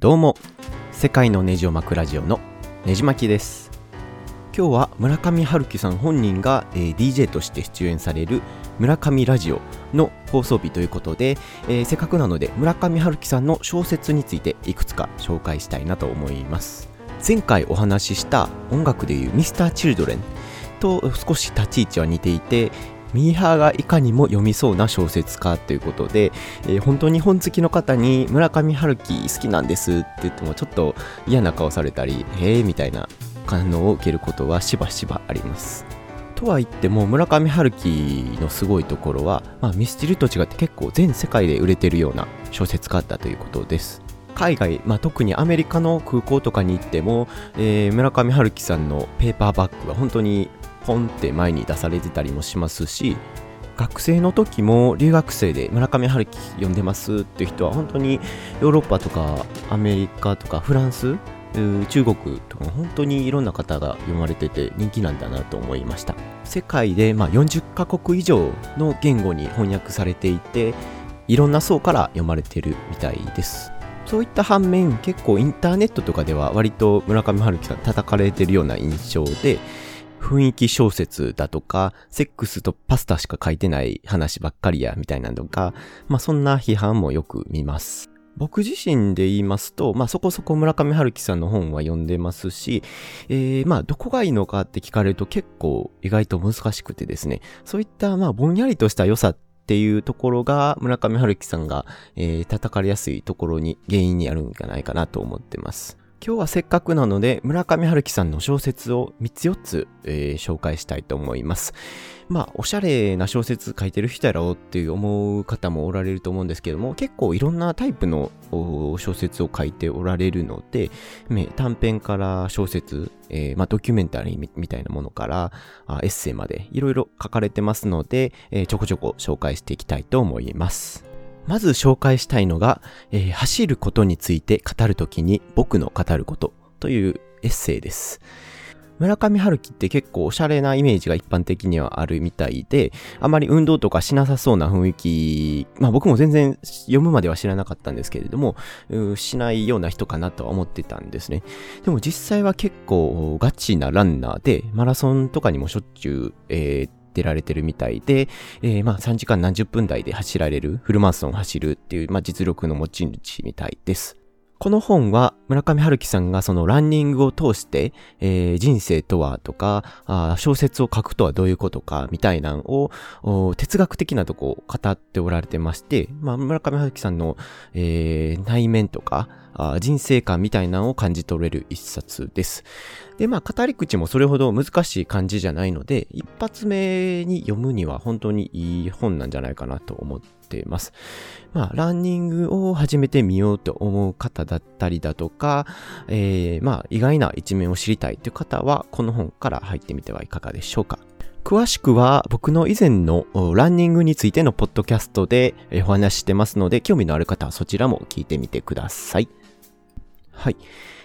どうも。世界のネジを巻くラジオのネジ巻きです。今日は村上春樹さん本人が、え DJ として出演される村上ラジオの放送日ということで、えーせっかくなので村上春樹さんの小説についていくつか紹介したいなと思います。前回お話しした音楽でいう Mr.Children と少し立ち位置は似ていてミーハーがいかにも読みそうな小説家ということで、えー本当に本好きの方に村上春樹好きなんですって言ってもちょっと嫌な顔されたりへえみたいな反応を受けることはしばしばあります。とは言っても村上春樹のすごいところは、まあ、ミスチルと違って結構全世界で売れてるような小説家だということです。海外、まあ、特にアメリカの空港とかに行っても、えー村上春樹さんのペーパーバッグが本当にポンって前に出されてたりもしますし学生の時も留学生で村上春樹読んでますっていう人は本当にヨーロッパとかアメリカとかフランス中国とか本当にいろんな方が読まれてて人気なんだなと思いました。世界でまあ40カ国以上の言語に翻訳されていていろんな層から読まれてるみたいです。そういった反面結構インターネットとかでは割と村上春樹さん叩かれてるような印象で雰囲気小説だとか、セックスとパスタしか書いてない話ばっかりや、みたいなのとか、まあそんな批判もよく見ます。僕自身で言いますと、まあそこそこ村上春樹さんの本は読んでますし、えー、まあどこがいいのかって聞かれると結構意外と難しくてですね、そういったまあぼんやりとした良さっていうところが村上春樹さんが、えー叩かれやすいところに原因にあるんじゃないかなと思ってます。今日はせっかくなので村上春樹さんの小説を3つ4つ、えー紹介したいと思います。まあ、おしゃれな小説書いてる人やろうっていう思う方もおられると思うんですけども、結構いろんなタイプの小説を書いておられるので、短編から小説、えーまあ、ドキュメンタリーみたいなものからエッセイまでいろいろ書かれてますので、えーちょこちょこ紹介していきたいと思います。まず紹介したいのが、えー走ることについて語るときに僕の語ることというエッセイです。村上春樹って結構おしゃれなイメージが一般的にはあるみたいで、あまり運動とかしなさそうな雰囲気、まあ僕も全然読むまでは知らなかったんですけれども、しないような人かなとは思ってたんですね。でも実際は結構ガチなランナーで、マラソンとかにもしょっちゅう、えー出られてるみたいで、えーまあ3時間何十分台で走られる、フルマラソンを走るっていう、まあ実力の持ち主みたいです。この本は村上春樹さんがそのランニングを通して、えー人生とはとかあ小説を書くとはどういうことかみたいなのを哲学的なとこを語っておられてまして、まあ、村上春樹さんの、えー内面とか人生観みたいなのを感じ取れる一冊です。で、まあ、語り口もそれほど難しい感じじゃないので、一発目に読むには本当にいい本なんじゃないかなと思っています。まあ、ランニングを始めてみようと思う方だったりだとか、えー、まあ、意外な一面を知りたいという方は、この本から入ってみてはいかがでしょうか。詳しくは僕の以前のランニングについてのポッドキャストでお話してますので、興味のある方はそちらも聞いてみてください。はい。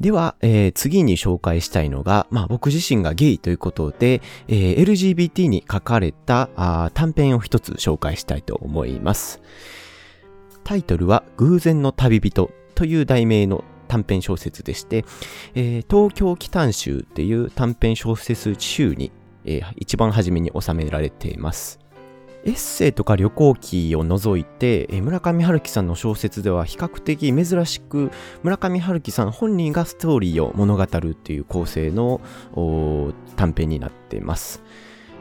では、えー次に紹介したいのが、まあ僕自身がゲイということで、えー LGBT に書かれたあ短編を一つ紹介したいと思います。タイトルは偶然の旅人という題名の短編小説でして、えー東京奇譚集っていう短編小説集に、えー一番初めに収められています。エッセイとか旅行記を除いて、村上春樹さんの小説では比較的珍しく村上春樹さん本人がストーリーを物語るっていう構成の短編になっています。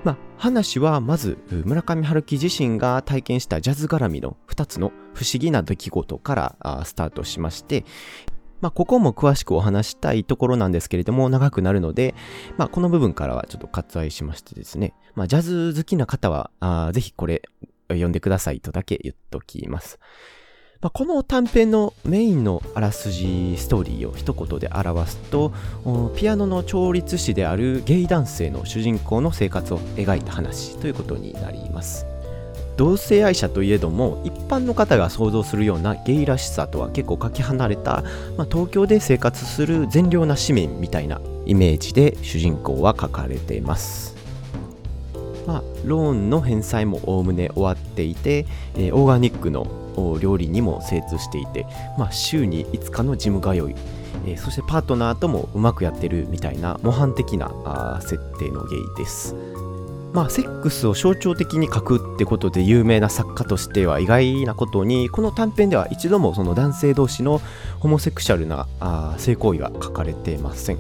まあ、話はまず村上春樹自身が体験したジャズ絡みの2つの不思議な出来事からスタートしまして、まあ、ここも詳しくお話したいところなんですけれども、長くなるので、まあ、この部分からはちょっと割愛しましてですね、まあ、ジャズ好きな方は、あぜひこれ、読んでくださいとだけ言っときます。まあ、この短編のメインのあらすじストーリーを一言で表すと、ピアノの調律師であるゲイ男性の主人公の生活を描いた話ということになります。同性愛者といえども一般の方が想像するようなゲイらしさとは結構かけ離れた、まあ、東京で生活する善良な市民みたいなイメージで主人公は書かれていますまあ、ローンの返済もおおむね終わっていて、えー、オーガニックの料理にも精通していて、まあ、週に5日のジム通い、えー、そしてパートナーともうまくやってるみたいな模範的なあ設定のゲイです。まあ、セックスを象徴的に書くってことで有名な作家としては意外なことにこの短編では一度もその男性同士のホモセクシャルなあ性行為が書かれていません。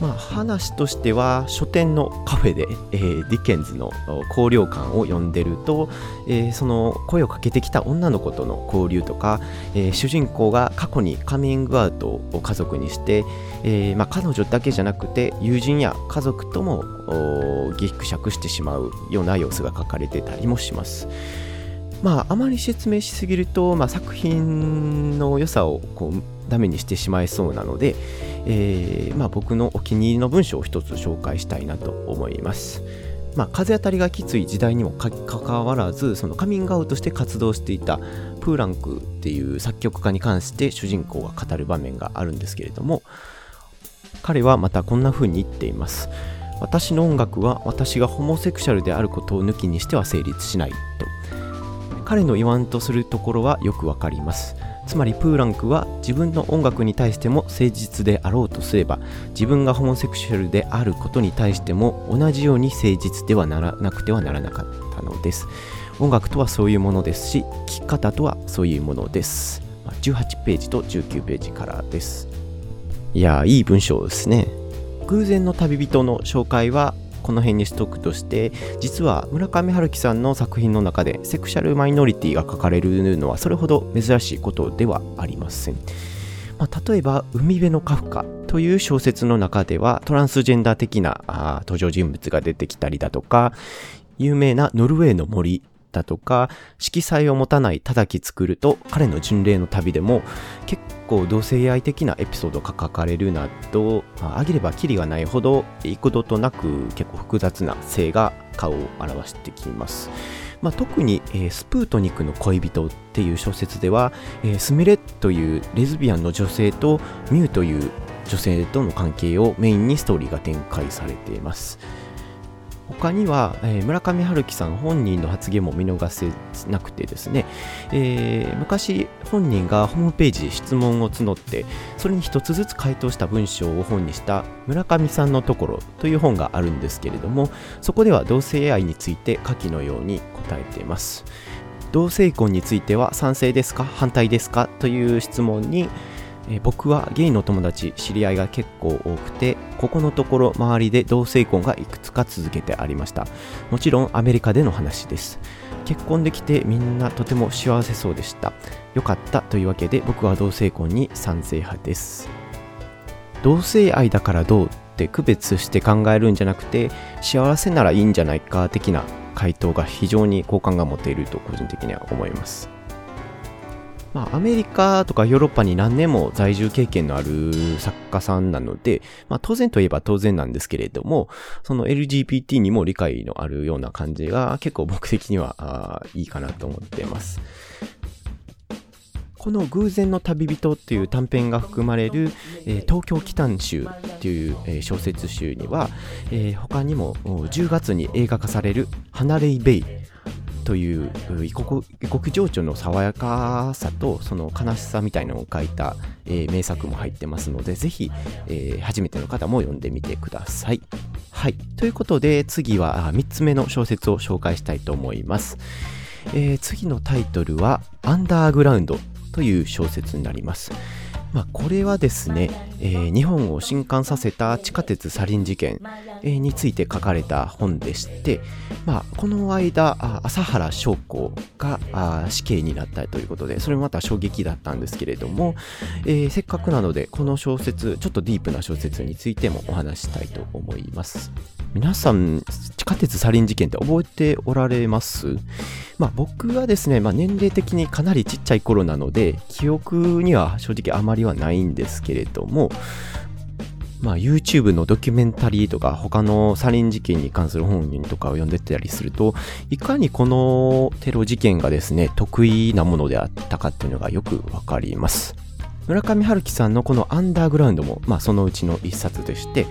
まあ、話としては書店のカフェで、えー、ディケンズの荒涼館を読んでると、えー、その声をかけてきた女の子との交流とか、えー、主人公が過去にカミングアウトを家族にして、えまあ、彼女だけじゃなくて友人や家族ともぎくしゃくしてしまうような様子が書かれてたりもします。まあ、あまり説明しすぎると、まあ、作品の良さをこうダメにしてしまいそうなので、えー、まあ、僕のお気に入りの文章を一つ紹介したいなと思います。まあ、風当たりがきつい時代にもかかわらずそのカミングアウトして活動していたプーランクっていう作曲家に関して主人公が語る場面があるんですけれども彼はまたこんな風に言っています私の音楽は私がホモセクシャルであることを抜きにしては成立しないと。彼の言わんとするところはよくわかります。つまりプーランクは自分の音楽に対しても誠実であろうとすれば自分がホモセクシュアルであることに対しても同じように誠実ではならなくてはならなかったのです。音楽とはそういうものですし聴き方とはそういうものです。18ページと19ページからです。いやいい文章ですね。偶然の旅人の紹介はこの辺にしとくとして実は村上春樹さんの作品の中でセクシャルマイノリティが書かれるのはそれほど珍しいことではありません、まあ、例えば「海辺のカフカ」という小説の中ではトランスジェンダー的な登場人物が出てきたりだとか有名なノルウェーの森だとか、色彩を持たない叩き作ると彼の巡礼の旅でも結構同性愛的なエピソードが書かれるなど、まあ、あげればキリがないほど幾度となく結構複雑な性が顔を表してきます。まあ、特に、えー、スプートニクの恋人っていう小説では、えー、スミレというレズビアンの女性とミュウという女性との関係をメインにストーリーが展開されています。他には、えー、村上春樹さん本人の発言も見逃せなくてですね、えー、昔本人がホームページ質問を募ってそれに一つずつ回答した文章を本にした村上さんのところという本があるんですけれどもそこでは同性愛について下記のように答えています。同性婚については賛成ですか？反対ですか？という質問にえ、僕はゲイの友達知り合いが結構多くてここのところ周りで同性婚がいくつか続けてありました。もちろんアメリカでの話です。結婚できてみんなとても幸せそうでした。よかったというわけで僕は同性婚に賛成派です。同性愛だからどうって区別して考えるんじゃなくて幸せならいいんじゃないか的な回答が非常に好感が持ていると個人的には思います。まあ、アメリカとかヨーロッパに何年も在住経験のある作家さんなので、まあ、当然といえば当然なんですけれども、その LGBT にも理解のあるような感じが結構僕的にはいいかなと思っています。この偶然の旅人っていう短編が含まれる、えー、東京奇譚集っていう、えー、小説集には、えー、他にも10月に映画化される離れイベイという異国情緒の爽やかさとその悲しさみたいなのを書いた、えー、名作も入ってますのでぜひ、えー、初めての方も読んでみてください。はい。ということで次は3つ目の小説を紹介したいと思います。えー、次のタイトルはアンダーグラウンドという小説になります。まあ、これはですね、えー、日本を震撼させた地下鉄サリン事件、えー、について書かれた本でして、まあ、この間、朝原将校が死刑になったということで、それもまた衝撃だったんですけれども、えー、せっかくなので、この小説、ちょっとディープな小説についてもお話したいと思います。皆さん、地下鉄サリン事件って覚えておられます？まあ僕はですね、まあ年齢的にかなりちっちゃい頃なので、記憶には正直あまりはないんですけれども、まあ YouTube のドキュメンタリーとか他のサリン事件に関する本人とかを読んでたりすると、いかにこのテロ事件がですね、得意なものであったかっていうのがよくわかります。村上春樹さんのこのアンダーグラウンドも、まあそのうちの一冊でして、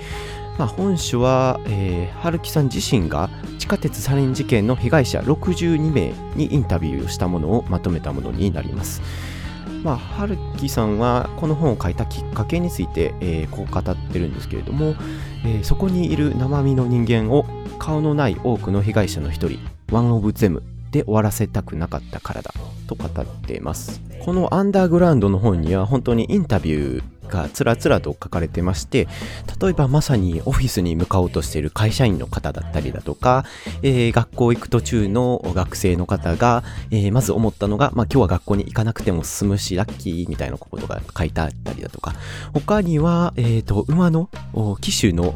まあ、本書は、えー、春樹さん自身が地下鉄サリン事件の被害者62名にインタビューをしたものをまとめたものになります。まあ、春樹さんはこの本を書いたきっかけについて、えー、こう語ってるんですけれども、えー、そこにいる生身の人間を顔のない多くの被害者の一人、ワンオブゼムで終わらせたくなかったからだと語っています。このアンダーグラウンドの本には本当にインタビューがつらつらと書かれてまして、例えばまさにオフィスに向かおうとしている会社員の方だったりだとか、えー、学校行く途中の学生の方が、えー、まず思ったのが、まあ今日は学校に行かなくても済むし、ラッキーみたいなことが書いてあったりだとか、他には、えっ、ー、と、馬の騎手の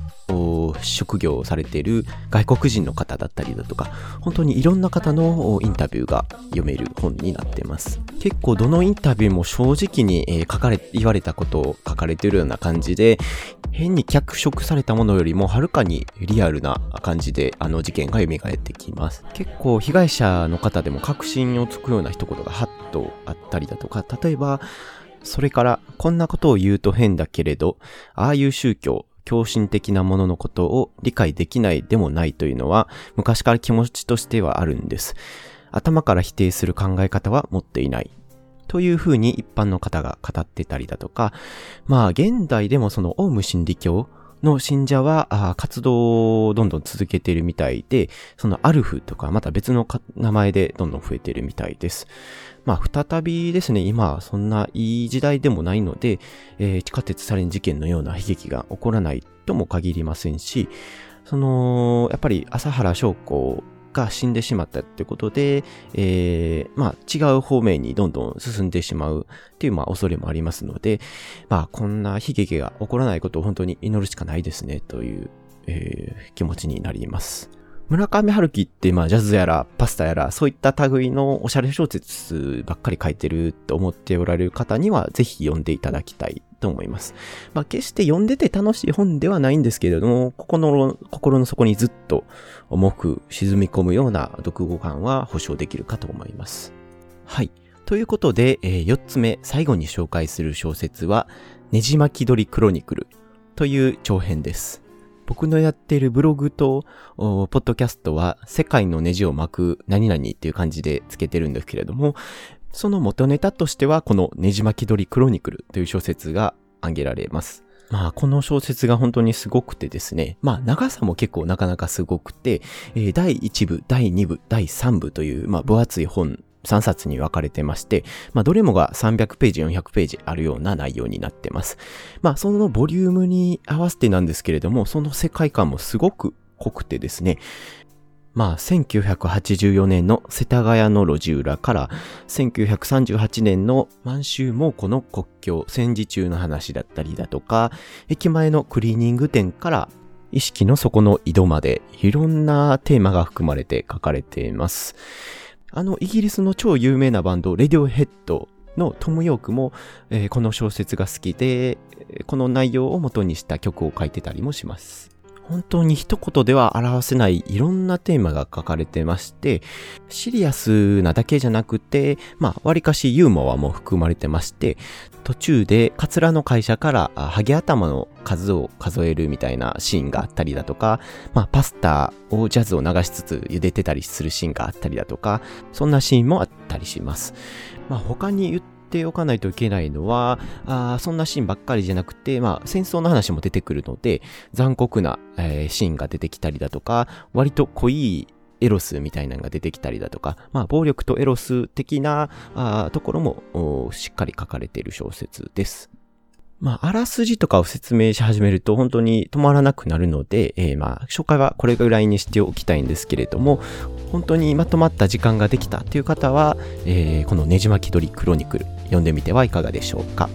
職業をされている外国人の方だったりだとか、本当にいろんな方のインタビューが読める本になってます。結構どのインタビューも正直に、え書かれ、言われたことを書かれているような感じで、変に脚色されたものよりもはるかにリアルな感じであの事件が蘇ってきます。結構被害者の方でも確信をつくような一言がハッとあったりだとか、例えば、それから、こんなことを言うと変だけれど、ああいう宗教、狂信的なもののことを理解できないでもないというのは昔から気持ちとしてはあるんです。頭から否定する考え方は持っていない。というふうに一般の方が語ってたりだとか、まあ現代でもそのオウム真理教の信者は活動をどんどん続けているみたいで、そのアルフとかまた別の名前でどんどん増えているみたいです。まあ再びですね、今そんないい時代でもないので、えー、地下鉄サリン事件のような悲劇が起こらないとも限りませんし、その、やっぱり朝原翔子が死んでしまったってことで、えー、まあ違う方面にどんどん進んでしまうっていうまあ恐れもありますので、まあこんな悲劇が起こらないことを本当に祈るしかないですねという、えー、気持ちになります。村上春樹って、まあ、ジャズやら、パスタやら、そういった類のおしゃれ小説ばっかり書いてると思っておられる方には、ぜひ読んでいただきたいと思います。まあ、決して読んでて楽しい本ではないんですけれども、心の、心の底にずっと重く沈み込むような読後感は保証できるかと思います。はい。ということで、えー、4つ目、最後に紹介する小説は、ねじ巻き鳥クロニクルという長編です。僕のやっているブログと、ポッドキャストは、世界のネジを巻く何々っていう感じでつけてるんですけれども、その元ネタとしては、このねじ巻き鳥クロニクルという小説が挙げられます。まあ、この小説が本当にすごくてですね、まあ、長さも結構なかなかすごくて、第1部、第2部、第3部という、まあ、分厚い本3冊に分かれてまして、まあ、どれもが300ページ、400ページあるような内容になってます。まあ、そのボリュームに合わせてなんですけれども、その世界観もすごく濃くてですね、まあ、1984年の世田谷の路地裏から、1938年の満州猛虎の国境、戦時中の話だったりだとか、駅前のクリーニング店から、意識の底の井戸まで、いろんなテーマが含まれて書かれています。あの、イギリスの超有名なバンド、レディオヘッドのトム・ヨークも、えー、この小説が好きで、この内容を元にした曲を書いてたりもします。本当に一言では表せないいろんなテーマが書かれてまして、シリアスなだけじゃなくて、まあ、割かしユーモアも含まれてまして、途中でカツラの会社からハゲ頭の数を数えるみたいなシーンがあったりだとか、まあ、パスタをジャズを流しつつ茹でてたりするシーンがあったりだとか、そんなシーンもあったりします。まあ、他に言っておかないといけないのは、あそんなシーンばっかりじゃなくて、まあ、戦争の話も出てくるので、残酷な、えー、シーンが出てきたりだとか、割と濃いエロスみたいなのが出てきたりだとか、まあ、暴力とエロス的なあところもしっかり書かれている小説です。まあ、あらすじとかを説明し始めると本当に止まらなくなるので、えー、まあ、紹介はこれぐらいにしておきたいんですけれども、本当にまとまった時間ができたという方は、えー、このねじ巻き鳥クロニクル読んでみてはいかがでしょうか。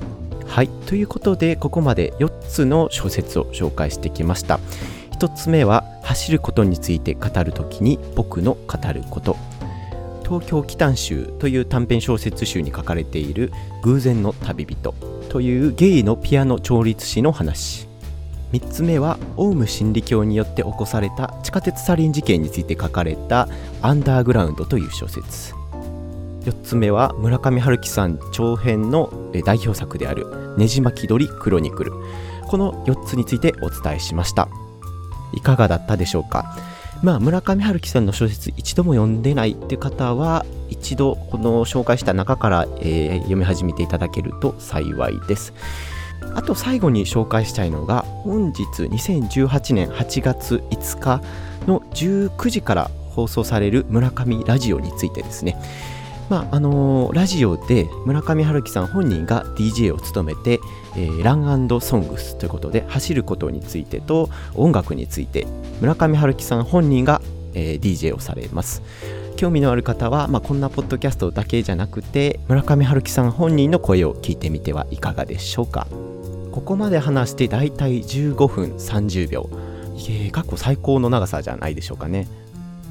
はい。ということで、ここまで4つの小説を紹介してきました。1つ目は、走ることについて語るときに僕の語ること。東京奇譚集という短編小説集に書かれている偶然の旅人。というゲイのピアノ調律師の話。3つ目はオウム真理教によって起こされた地下鉄サリン事件について書かれた「アンダーグラウンド」という小説。4つ目は村上春樹さん長編の代表作である「ねじ巻き鳥クロニクル」この4つについてお伝えしました。いかがだったでしょうか？まあ、村上春樹さんの小説一度も読んでないっていう方は一度この紹介した中から、えー、読み始めていただけると幸いです。あと最後に紹介したいのが本日2018年8月5日の19時から放送される村上ラジオについてですね。まああのー、ラジオで村上春樹さん本人が DJ を務めて、えー、ランソングスということで走ることについてと音楽について村上春樹さん本人が、えー、DJ をされます。興味のある方は、まあ、こんなポッドキャストだけじゃなくて村上春樹さん本人の声を聞いてみてはいかがでしょうか。ここまで話してだいたい15分30秒、過去最高の長さじゃないでしょうかね。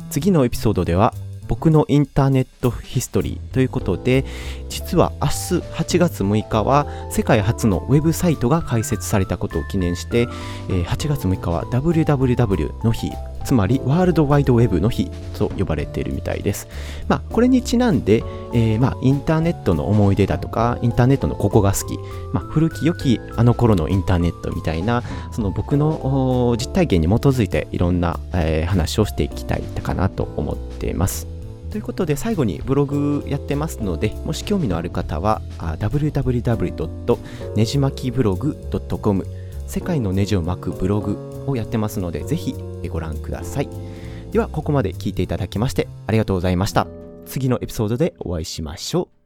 次のエピソードでは僕のインターネットヒストリーということで実は明日8月6日は世界初のウェブサイトが開設されたことを記念して8月6日は WWW の日つまりワールドワイドウェブの日と呼ばれているみたいです。まあ、これにちなんで、えー、まあ、インターネットの思い出だとか、インターネットのここが好き、まあ、古き良きあの頃のインターネットみたいな、その僕の実体験に基づいていろんな、えー、話をしていきたいかなと思っています。ということで最後にブログやってますのでもし興味のある方は www. ねじまきブログ .com 世界のネジを巻くブログをやってますのでぜひご覧ください。ではここまで聞いていただきましてありがとうございました。次のエピソードでお会いしましょう。